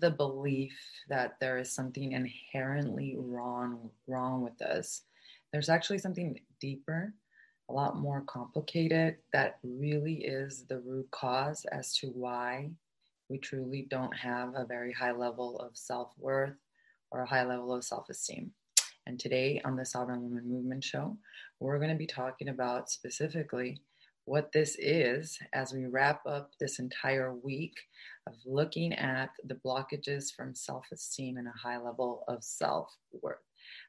the belief that there is something inherently wrong wrong with us there's actually something deeper a lot more complicated that really is the root cause as to why we truly don't have a very high level of self-worth or a high level of self-esteem. And today on the sovereign woman movement show we're going to be talking about specifically what this is as we wrap up this entire week of looking at the blockages from self esteem and a high level of self worth.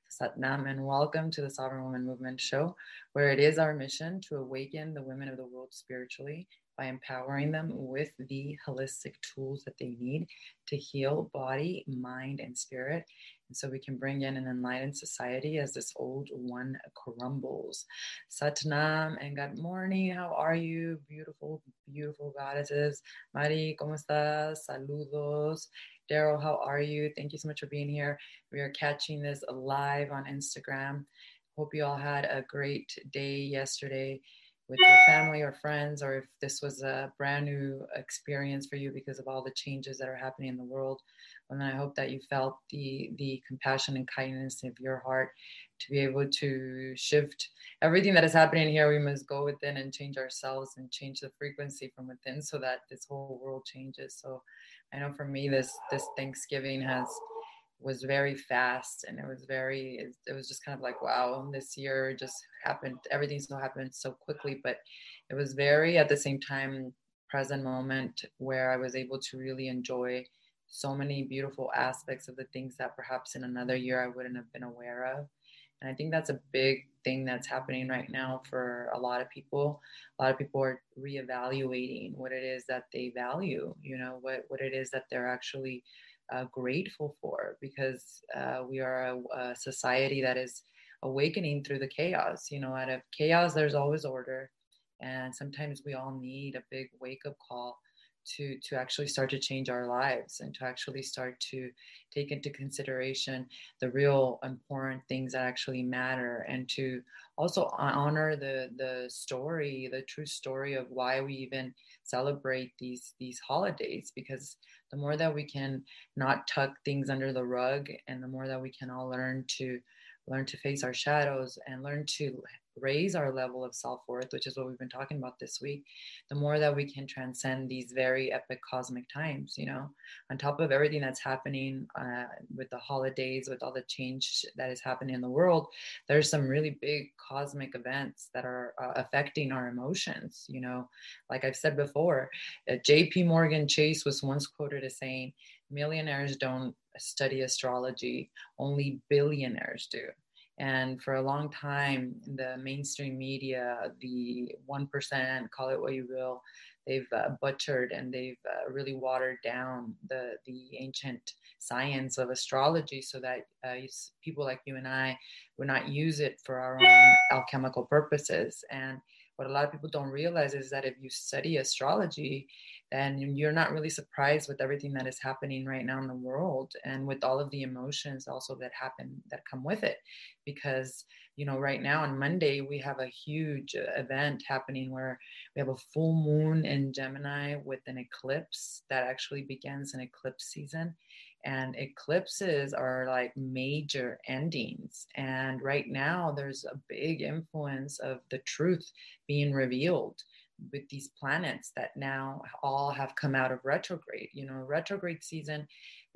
Satnam, and welcome to the Sovereign Woman Movement Show, where it is our mission to awaken the women of the world spiritually by empowering them with the holistic tools that they need to heal body, mind, and spirit so we can bring in an enlightened society as this old one crumbles. Satnam and good morning. How are you? Beautiful, beautiful goddesses. Mari, ¿cómo estás? Saludos. Daryl, how are you? Thank you so much for being here. We are catching this live on Instagram. Hope you all had a great day yesterday with your family or friends, or if this was a brand new experience for you because of all the changes that are happening in the world. And then I hope that you felt the the compassion and kindness of your heart to be able to shift everything that is happening here. We must go within and change ourselves and change the frequency from within so that this whole world changes. So I know for me this this Thanksgiving has was very fast and it was very it was just kind of like wow this year just happened everything so happened so quickly but it was very at the same time present moment where i was able to really enjoy so many beautiful aspects of the things that perhaps in another year I wouldn't have been aware of. And I think that's a big thing that's happening right now for a lot of people. A lot of people are reevaluating what it is that they value, you know, what, what it is that they're actually uh, grateful for, because uh, we are a, a society that is awakening through the chaos. You know, out of chaos, there's always order. And sometimes we all need a big wake up call to to actually start to change our lives and to actually start to take into consideration the real important things that actually matter and to also honor the the story the true story of why we even celebrate these these holidays because the more that we can not tuck things under the rug and the more that we can all learn to learn to face our shadows and learn to raise our level of self worth, which is what we've been talking about this week, the more that we can transcend these very epic cosmic times, you know, on top of everything that's happening uh, with the holidays, with all the change that is happening in the world, there's some really big cosmic events that are uh, affecting our emotions, you know. Like I've said before, uh, JP Morgan Chase was once quoted as saying, millionaires don't study astrology, only billionaires do and for a long time, the mainstream media, the 1%, call it what you will, they've uh, butchered and they've uh, really watered down the, the ancient science of astrology so that uh, people like you and I would not use it for our own alchemical purposes. And what a lot of people don't realize is that if you study astrology, then you're not really surprised with everything that is happening right now in the world and with all of the emotions also that happen that come with it. Because you know right now on monday we have a huge uh, event happening where we have a full moon in gemini with an eclipse that actually begins an eclipse season and eclipses are like major endings. And right now there's a big influence of the truth being revealed with these planets that now all have come out of retrograde. You know retrograde season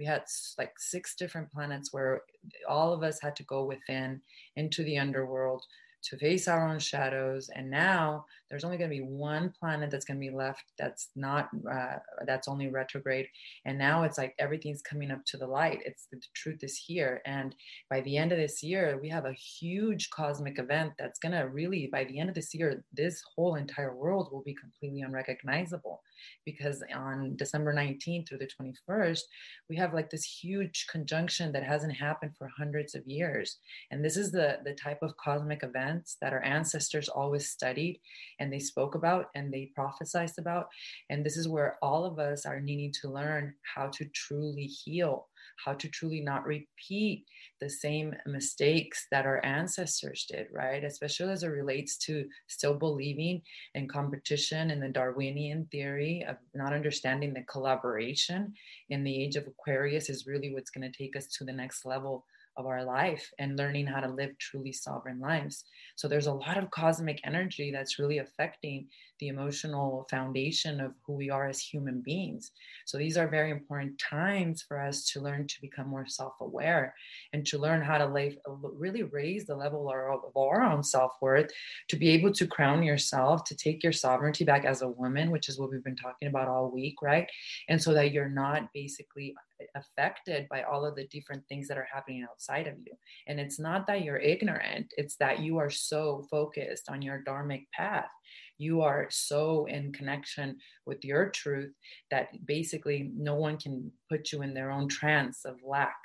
we had like six different planets where all of us had to go within into the underworld to face our own shadows. And now there's only going to be one planet that's going to be left that's not, uh, that's only retrograde. And now it's like everything's coming up to the light. It's the truth is here. And by the end of this year, we have a huge cosmic event that's going to really, by the end of this year, this whole entire world will be completely unrecognizable because on December 19th through the 21st, we have like this huge conjunction that hasn't happened for hundreds of years. And this is the, the type of cosmic events that our ancestors always studied and they spoke about and they prophesized about. And this is where all of us are needing to learn how to truly heal how to truly not repeat the same mistakes that our ancestors did, right? Especially as it relates to still believing in competition and the Darwinian theory of not understanding the collaboration in the age of Aquarius is really what's going to take us to the next level of our life and learning how to live truly sovereign lives. So there's a lot of cosmic energy that's really affecting the emotional foundation of who we are as human beings. So these are very important times for us to learn to become more self-aware and to learn how to live, really raise the level of our own self-worth to be able to crown yourself, to take your sovereignty back as a woman, which is what we've been talking about all week, right? And so that you're not basically affected by all of the different things that are happening outside of you. And it's not that you're ignorant, it's that you are so focused on your dharmic path. You are so in connection with your truth that basically no one can put you in their own trance of lack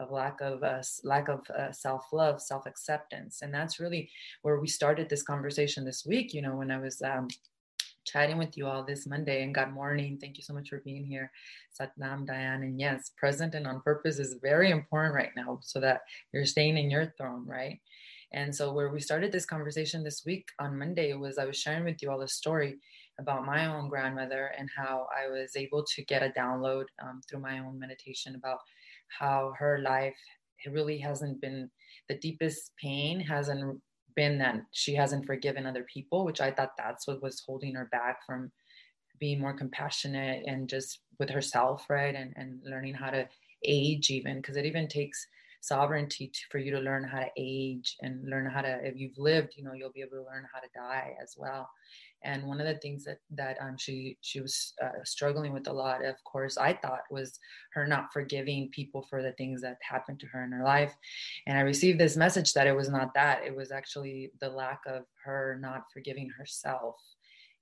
of lack of uh, lack of uh, self-love self-acceptance and that's really where we started this conversation this week you know when i was um, chatting with you all this Monday. And good morning. Thank you so much for being here. Satnam, Diane. And yes, present and on purpose is very important right now so that you're staying in your throne, right? And so, where we started this conversation this week on Monday was I was sharing with you all a story about my own grandmother and how I was able to get a download um, through my own meditation about how her life really hasn't been the deepest pain hasn't been that she hasn't forgiven other people, which I thought that's what was holding her back from being more compassionate and just with herself, right? And and learning how to age even because it even takes sovereignty to, for you to learn how to age and learn how to if you've lived you know you'll be able to learn how to die as well. And one of the things that that um, she she was uh, struggling with a lot of course i thought was her not forgiving people for the things that happened to her in her life. And i received this message that it was not that it was actually the lack of her not forgiving herself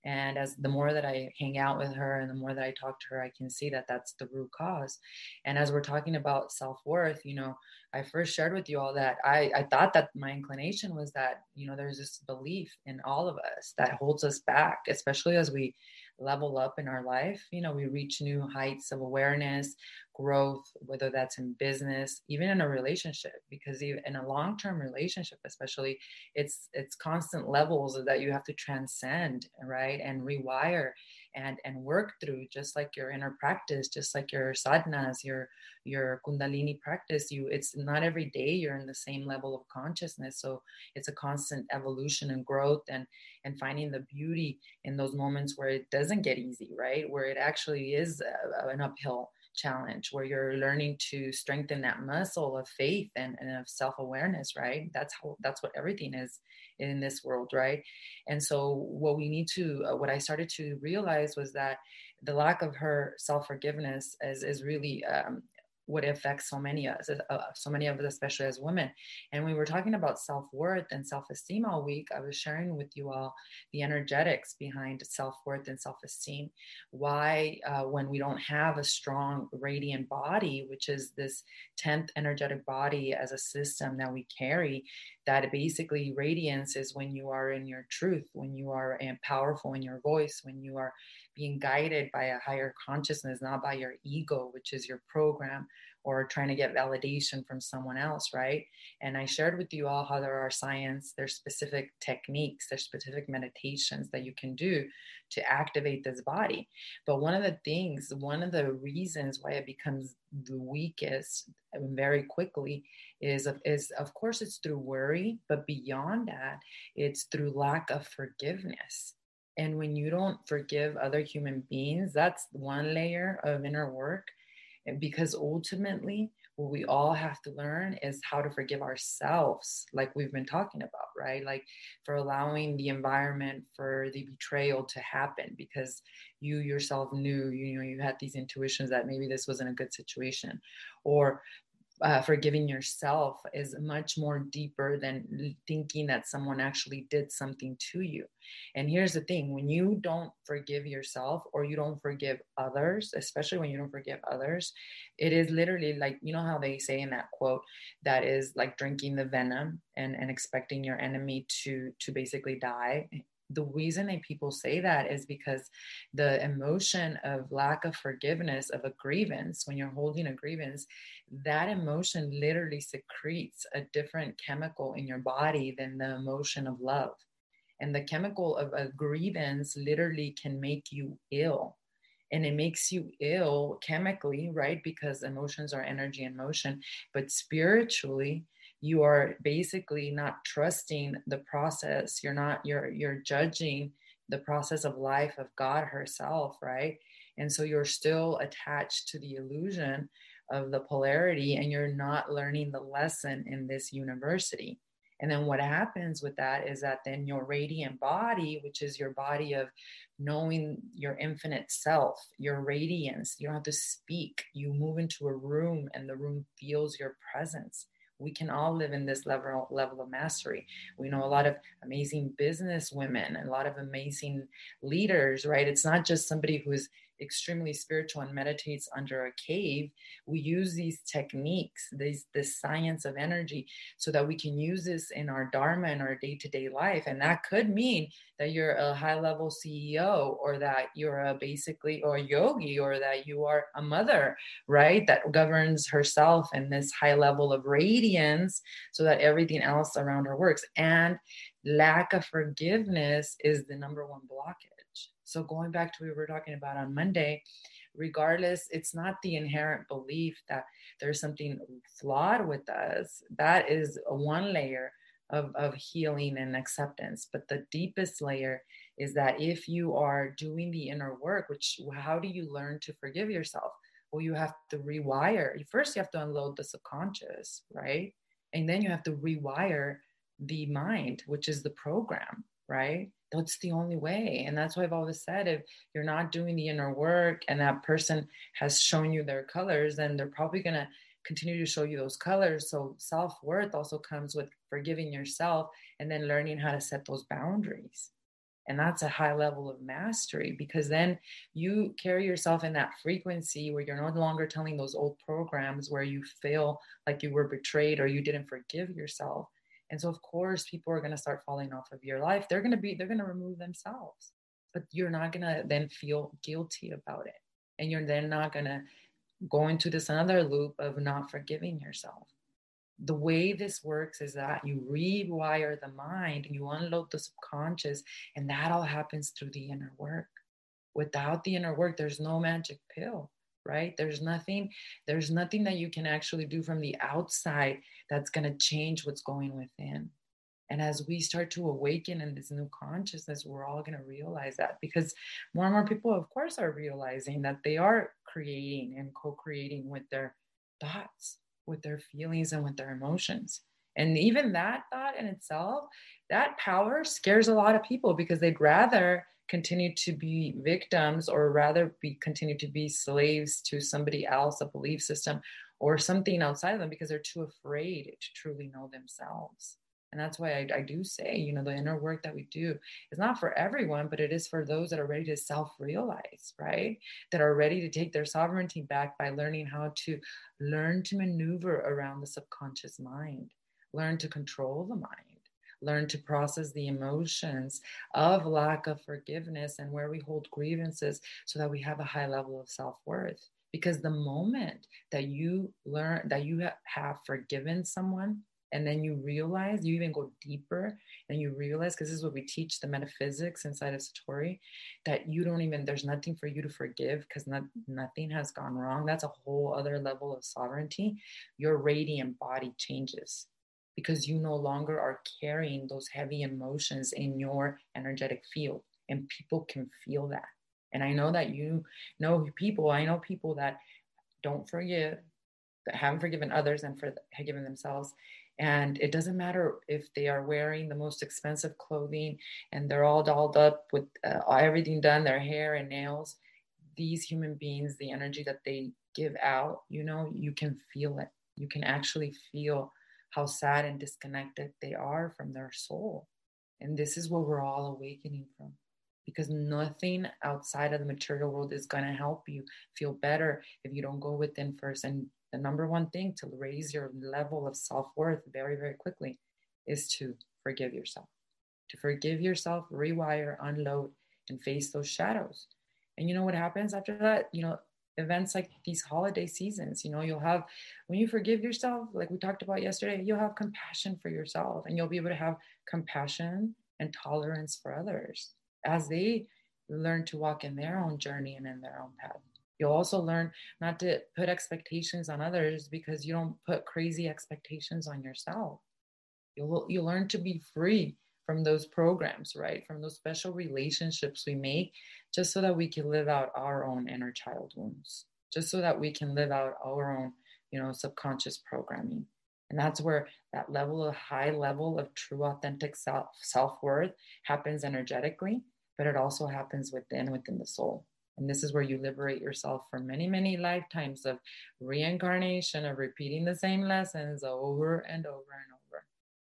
and as the more that I hang out with her and the more that I talk to her, I can see that that's the root cause. And as we're talking about self worth, you know, I first shared with you all that I, I thought that my inclination was that, you know, there's this belief in all of us that holds us back, especially as we level up in our life. You know, we reach new heights of awareness, growth, whether that's in business, even in a relationship, because in a long-term relationship, especially, it's it's constant levels that you have to transcend, right, and rewire and and work through just like your inner practice just like your sadhanas your your kundalini practice you it's not every day you're in the same level of consciousness. So it's a constant evolution and growth and and finding the beauty in those moments where it doesn't get easy right? Where it actually is a, an uphill challenge where you're learning to strengthen that muscle of faith and, and of self-awareness right? That's how that's what everything is in this world right? And so what we need to uh, what i started to realize was that the lack of her self-forgiveness is, is really um, what affect so many of us, uh, so many of us, especially as women. And we were talking about self worth and self esteem all week. I was sharing with you all the energetics behind self worth and self esteem. Why, uh, when we don't have a strong radiant body, which is this 10th energetic body as a system that we carry, that basically radiance is when you are in your truth, when you are powerful in your voice, when you are being guided by a higher consciousness, not by your ego, which is your program or trying to get validation from someone else, right? And I shared with you all how there are science, there's specific techniques, there's specific meditations that you can do to activate this body. But one of the things, one of the reasons why it becomes the weakest um, very quickly is, is of course it's through worry, but beyond that, it's through lack of forgiveness and when you don't forgive other human beings, that's one layer of inner work. And because ultimately, what we all have to learn is how to forgive ourselves, like we've been talking about, right? Like for allowing the environment for the betrayal to happen because you yourself knew, you know, you had these intuitions that maybe this wasn't a good situation, or uh, forgiving yourself is much more deeper than thinking that someone actually did something to you. And here's the thing when you don't forgive yourself or you don't forgive others, especially when you don't forgive others, it is literally like, you know, how they say in that quote that is like drinking the venom and, and expecting your enemy to to basically die the reason that people say that is because the emotion of lack of forgiveness of a grievance when you're holding a grievance that emotion literally secretes a different chemical in your body than the emotion of love. And the chemical of a grievance literally can make you ill. And it makes you ill chemically right because emotions are energy and motion but spiritually you are basically not trusting the process. You're not you're you're judging the process of life of god herself right? And so you're still attached to the illusion of the polarity and you're not learning the lesson in this university. And then what happens with that is that then your radiant body, which is your body of knowing your infinite self, your radiance, you don't have to speak. You move into a room and the room feels your presence we can all live in this level level of mastery. We know a lot of amazing business women a lot of amazing leaders right? It's not just somebody who's extremely spiritual and meditates under a cave we use these techniques these this science of energy so that we can use this in our dharma in our day-to-day life. And that could mean that you're a high level ceo or that you're a basically or a yogi or that you are a mother right that governs herself in this high level of radiance so that everything else around her works. And lack of forgiveness is the number one blockage so going back to what we were talking about on Monday, regardless, it's not the inherent belief that there's something flawed with us. That is one layer of, of healing and acceptance. But the deepest layer is that if you are doing the inner work, which how do you learn to forgive yourself? Well, you have to rewire. First, you have to unload the subconscious, right? And then you have to rewire the mind, which is the program, right? That's the only way. And that's why I've always said if you're not doing the inner work and that person has shown you their colors, then they're probably going to continue to show you those colors. So self worth also comes with forgiving yourself and then learning how to set those boundaries. And that's a high level of mastery because then you carry yourself in that frequency where you're no longer telling those old programs where you feel like you were betrayed or you didn't forgive yourself and so, of course, people are going to start falling off of your life. They're going to be, they're going to remove themselves, but you're not going to then feel guilty about it. And you're then not going to go into this another loop of not forgiving yourself. The way this works is that you rewire the mind you unload the subconscious, and that all happens through the inner work. Without the inner work, there's no magic pill right? There's nothing there's nothing that you can actually do from the outside that's going to change what's going within. And as we start to awaken in this new consciousness we're all going to realize that because more and more people of course are realizing that they are creating and co-creating with their thoughts with their feelings and with their emotions. And even that thought in itself that power scares a lot of people because they'd rather continue to be victims or rather be continue to be slaves to somebody else a belief system or something outside of them because they're too afraid to truly know themselves. And that's why I, I, do say you know the inner work that we do is not for everyone but it is for those that are ready to self-realize right? That are ready to take their sovereignty back by learning how to learn to maneuver around the subconscious mind learn to control the mind learn to process the emotions of lack of forgiveness and where we hold grievances so that we have a high level of self-worth. Because the moment that you learn that you have forgiven someone and then you realize you even go deeper and you realize because this is what we teach the metaphysics inside of satori that you don't even there's nothing for you to forgive because not, nothing has gone wrong. That's a whole other level of sovereignty. Your radiant body changes because you no longer are carrying those heavy emotions in your energetic field and people can feel that. And i know that you know people i know people that don't forgive that haven't forgiven others and forgiven themselves. And it doesn't matter if they are wearing the most expensive clothing and they're all dolled up with uh, everything done their hair and nails these human beings the energy that they give out you know you can feel it. You can actually feel how sad and disconnected they are from their soul. And this is what we're all awakening from. Because nothing outside of the material world is going to help you feel better if you don't go within first. And the number one thing to raise your level of self worth very, very quickly is to forgive yourself, to forgive yourself, rewire, unload, and face those shadows. And you know what happens after that? You know, events like these holiday seasons, you know, you'll have, when you forgive yourself, like we talked about yesterday, you'll have compassion for yourself and you'll be able to have compassion and tolerance for others as they learn to walk in their own journey and in their own path. You'll also learn not to put expectations on others because you don't put crazy expectations on yourself. You'll, you'll learn to be free from those programs, right? From those special relationships we make, just so that we can live out our own inner child wounds, just so that we can live out our own, you know, subconscious programming. And that's where that level of high level of true authentic self self-worth happens energetically, but it also happens within within the soul. And this is where you liberate yourself from many, many lifetimes of reincarnation, of repeating the same lessons over and over and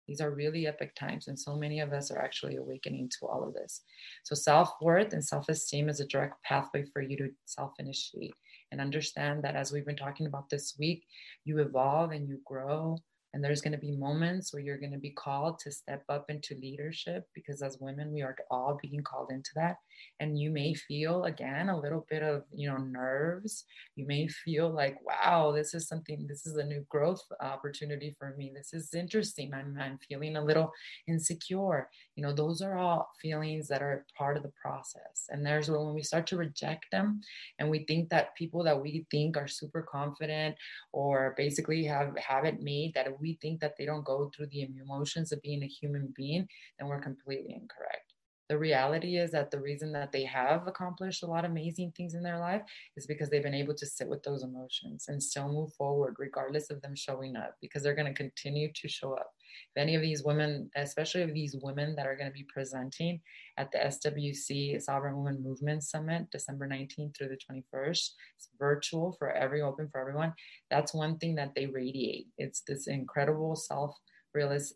these are really epic times, and so many of us are actually awakening to all of this. So, self worth and self esteem is a direct pathway for you to self initiate and understand that as we've been talking about this week, you evolve and you grow and there's going to be moments where you're going to be called to step up into leadership because as women, we are all being called into that. And you may feel again a little bit of, you know, nerves. You may feel like, wow, this is something, this is a new growth opportunity for me. This is interesting. I'm, I'm feeling a little insecure. You know, those are all feelings that are part of the process. And there's when we start to reject them and we think that people that we think are super confident or basically have, have it made that we think that they don't go through the emotions of being a human being, then we're completely incorrect. The reality is that the reason that they have accomplished a lot of amazing things in their life is because they've been able to sit with those emotions and still move forward, regardless of them showing up, because they're going to continue to show up. If any of these women, especially of these women that are going to be presenting at the SWC Sovereign Women Movement Summit, December 19th through the 21st, it's virtual for every open for everyone. That's one thing that they radiate. It's this incredible self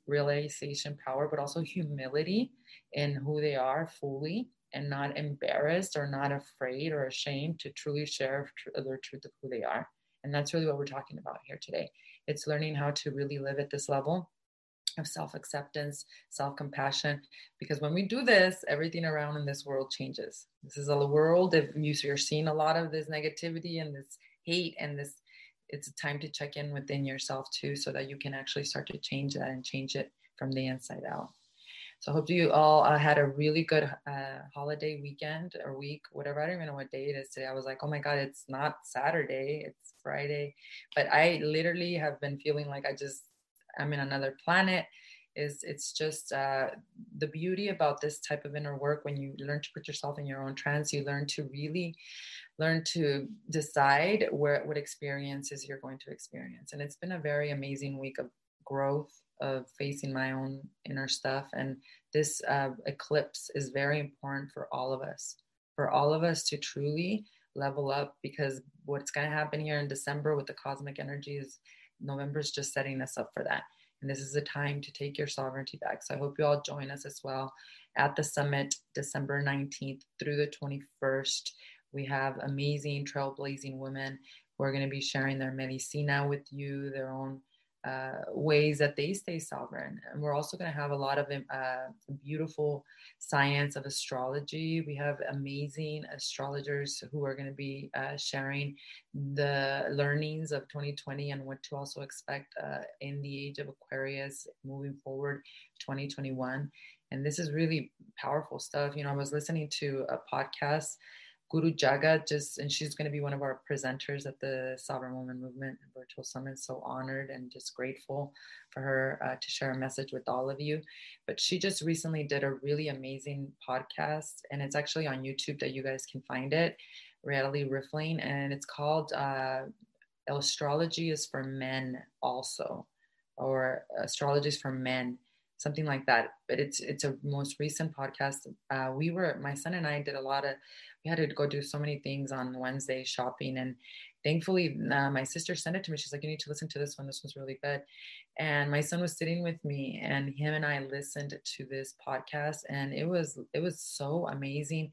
realization power, but also humility in who they are fully and not embarrassed or not afraid or ashamed to truly share their truth of who they are. And that's really what we're talking about here today. It's learning how to really live at this level of self acceptance, self compassion. Because when we do this, everything around in this world changes. This is a world, if you're seeing a lot of this negativity and this hate and this, it's a time to check in within yourself too, so that you can actually start to change that and change it from the inside out. So I hope you all uh, had a really good uh, holiday weekend or week, whatever. I don't even know what day it is today. I was like, oh my God, it's not Saturday, it's Friday. But I literally have been feeling like I just I'm in another planet is it's just uh, the beauty about this type of inner work when you learn to put yourself in your own trance you learn to really learn to decide where what experiences you're going to experience. And it's been a very amazing week of growth of facing my own inner stuff. And this uh, eclipse is very important for all of us for all of us to truly level up because what's going to happen here in december with the cosmic energies November is just setting us up for that. And this is a time to take your sovereignty back. So I hope you all join us as well at the summit, December 19th through the 21st. We have amazing trailblazing women who are going to be sharing their medicina with you, their own uh, ways that they stay sovereign. And we're also going to have a lot of uh, beautiful science of astrology. We have amazing astrologers who are going to be uh, sharing the learnings of 2020 and what to also expect uh, in the age of Aquarius moving forward 2021. And this is really powerful stuff. You know, I was listening to a podcast Guru Jagat just, and she's going to be one of our presenters at the Sovereign Woman Movement Virtual Summit. So honored and just grateful for her uh, to share a message with all of you. But she just recently did a really amazing podcast, and it's actually on YouTube that you guys can find it. Reality Riffling, and it's called uh, Astrology is for Men also, or Astrology is for Men something like that. But it's it's a most recent podcast. Uh, we were my son and I did a lot of we had to go do so many things on Wednesday shopping and thankfully uh, my sister sent it to me. She's like you need to listen to this one. This one's really good. And my son was sitting with me and him and i listened to this podcast and it was it was so amazing.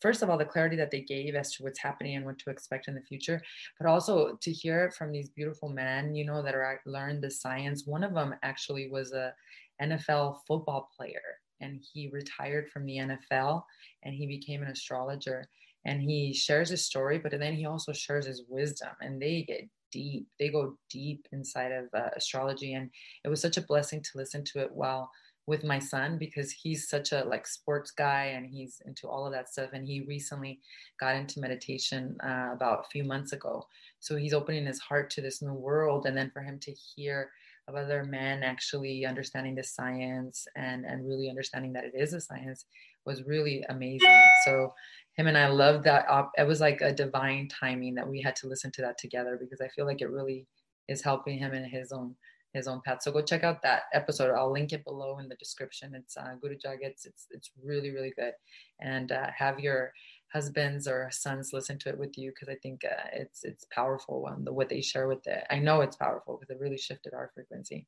First of all the clarity that they gave as to what's happening and what to expect in the future but also to hear it from these beautiful men you know that are learned the science. One of them actually was a nfl football player and he retired from the NFL and he became an astrologer and he shares his story, but then he also shares his wisdom and they get deep. They go deep inside of uh, astrology. And it was such a blessing to listen to it while with my son because he's such a like sports guy and he's into all of that stuff and he recently got into meditation uh, about a few months ago so he's opening his heart to this new world and then for him to hear of other men actually understanding the science and and really understanding that it is a science was really amazing. So him and i loved that op- it was like a divine timing that we had to listen to that together because i feel like it really is helping him in his own his own path. So go check out that episode. I'll link it below in the description. It's uh, Guru Jagat's it's it's really really good. And uh, have your husbands or sons listen to it with you because I think uh, it's it's powerful when the what they share with it. I know it's powerful because it really shifted our frequency.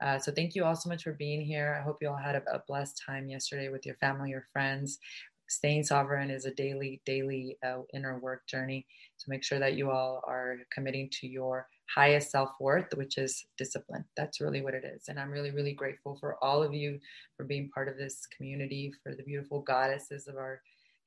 Uh, so thank you all so much for being here. I hope you all had a, a blessed time yesterday with your family, your friends. Staying sovereign is a daily, daily uh, inner work journey. So make sure that you all are committing to your highest self worth, which is discipline. That's really what it is. And I'm really, really grateful for all of you for being part of this community, for the beautiful goddesses of our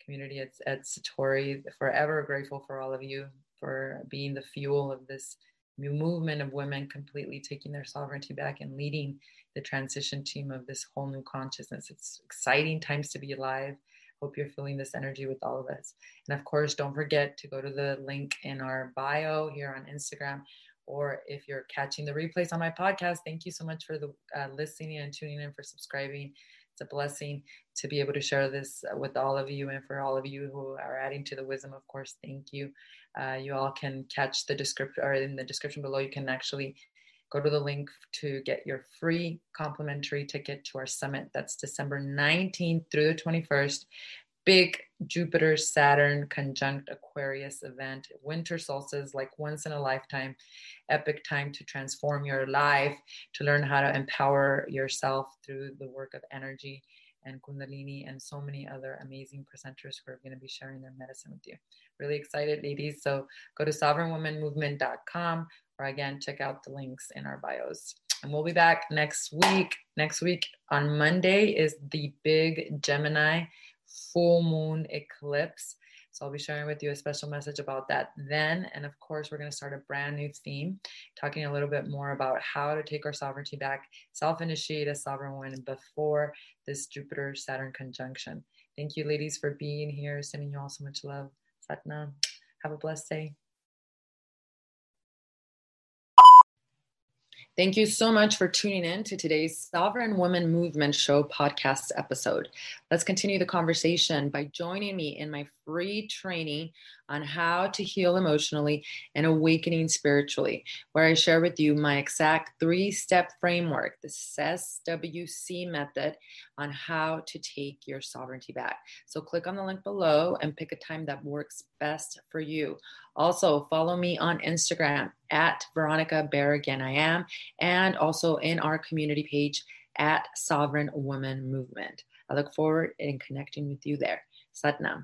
community at, at Satori. Forever grateful for all of you for being the fuel of this new movement of women completely taking their sovereignty back and leading the transition team of this whole new consciousness. It's exciting times to be alive. Hope you're feeling this energy with all of us. And of course, don't forget to go to the link in our bio here on Instagram. Or if you're catching the replays on my podcast, thank you so much for the uh, listening and tuning in for subscribing a blessing to be able to share this with all of you and for all of you who are adding to the wisdom of course thank you. Uh, you all can catch the description or in the description below you can actually go to the link to get your free complimentary ticket to our summit. That's december 19th through the 21st big Jupiter Saturn conjunct Aquarius event, winter solstice, like once in a lifetime, epic time to transform your life, to learn how to empower yourself through the work of energy and Kundalini, and so many other amazing presenters who are going to be sharing their medicine with you. Really excited, ladies. So go to sovereignwomanmovement.com or again, check out the links in our bios. And we'll be back next week. Next week on Monday is the big Gemini full moon eclipse. So I'll be sharing with you a special message about that then. And of course, we're going to start a brand new theme, talking a little bit more about how to take our sovereignty back, self initiate a sovereign woman before this Jupiter Saturn conjunction. Thank you, ladies, for being here. Sending you all so much love. Satnam. Have a blessed day. Thank you so much for tuning in to today's Sovereign Woman Movement Show podcast episode. Let's continue the conversation by joining me in my free training on how to heal emotionally and awakening spiritually, where I share with you my exact three step framework, the SWC method, on how to take your sovereignty back. So click on the link below and pick a time that works best for you. Also, follow me on Instagram at Veronica Barragan, I am, and also in our community page at Sovereign Woman Movement. I look forward in connecting with you there. Satnam.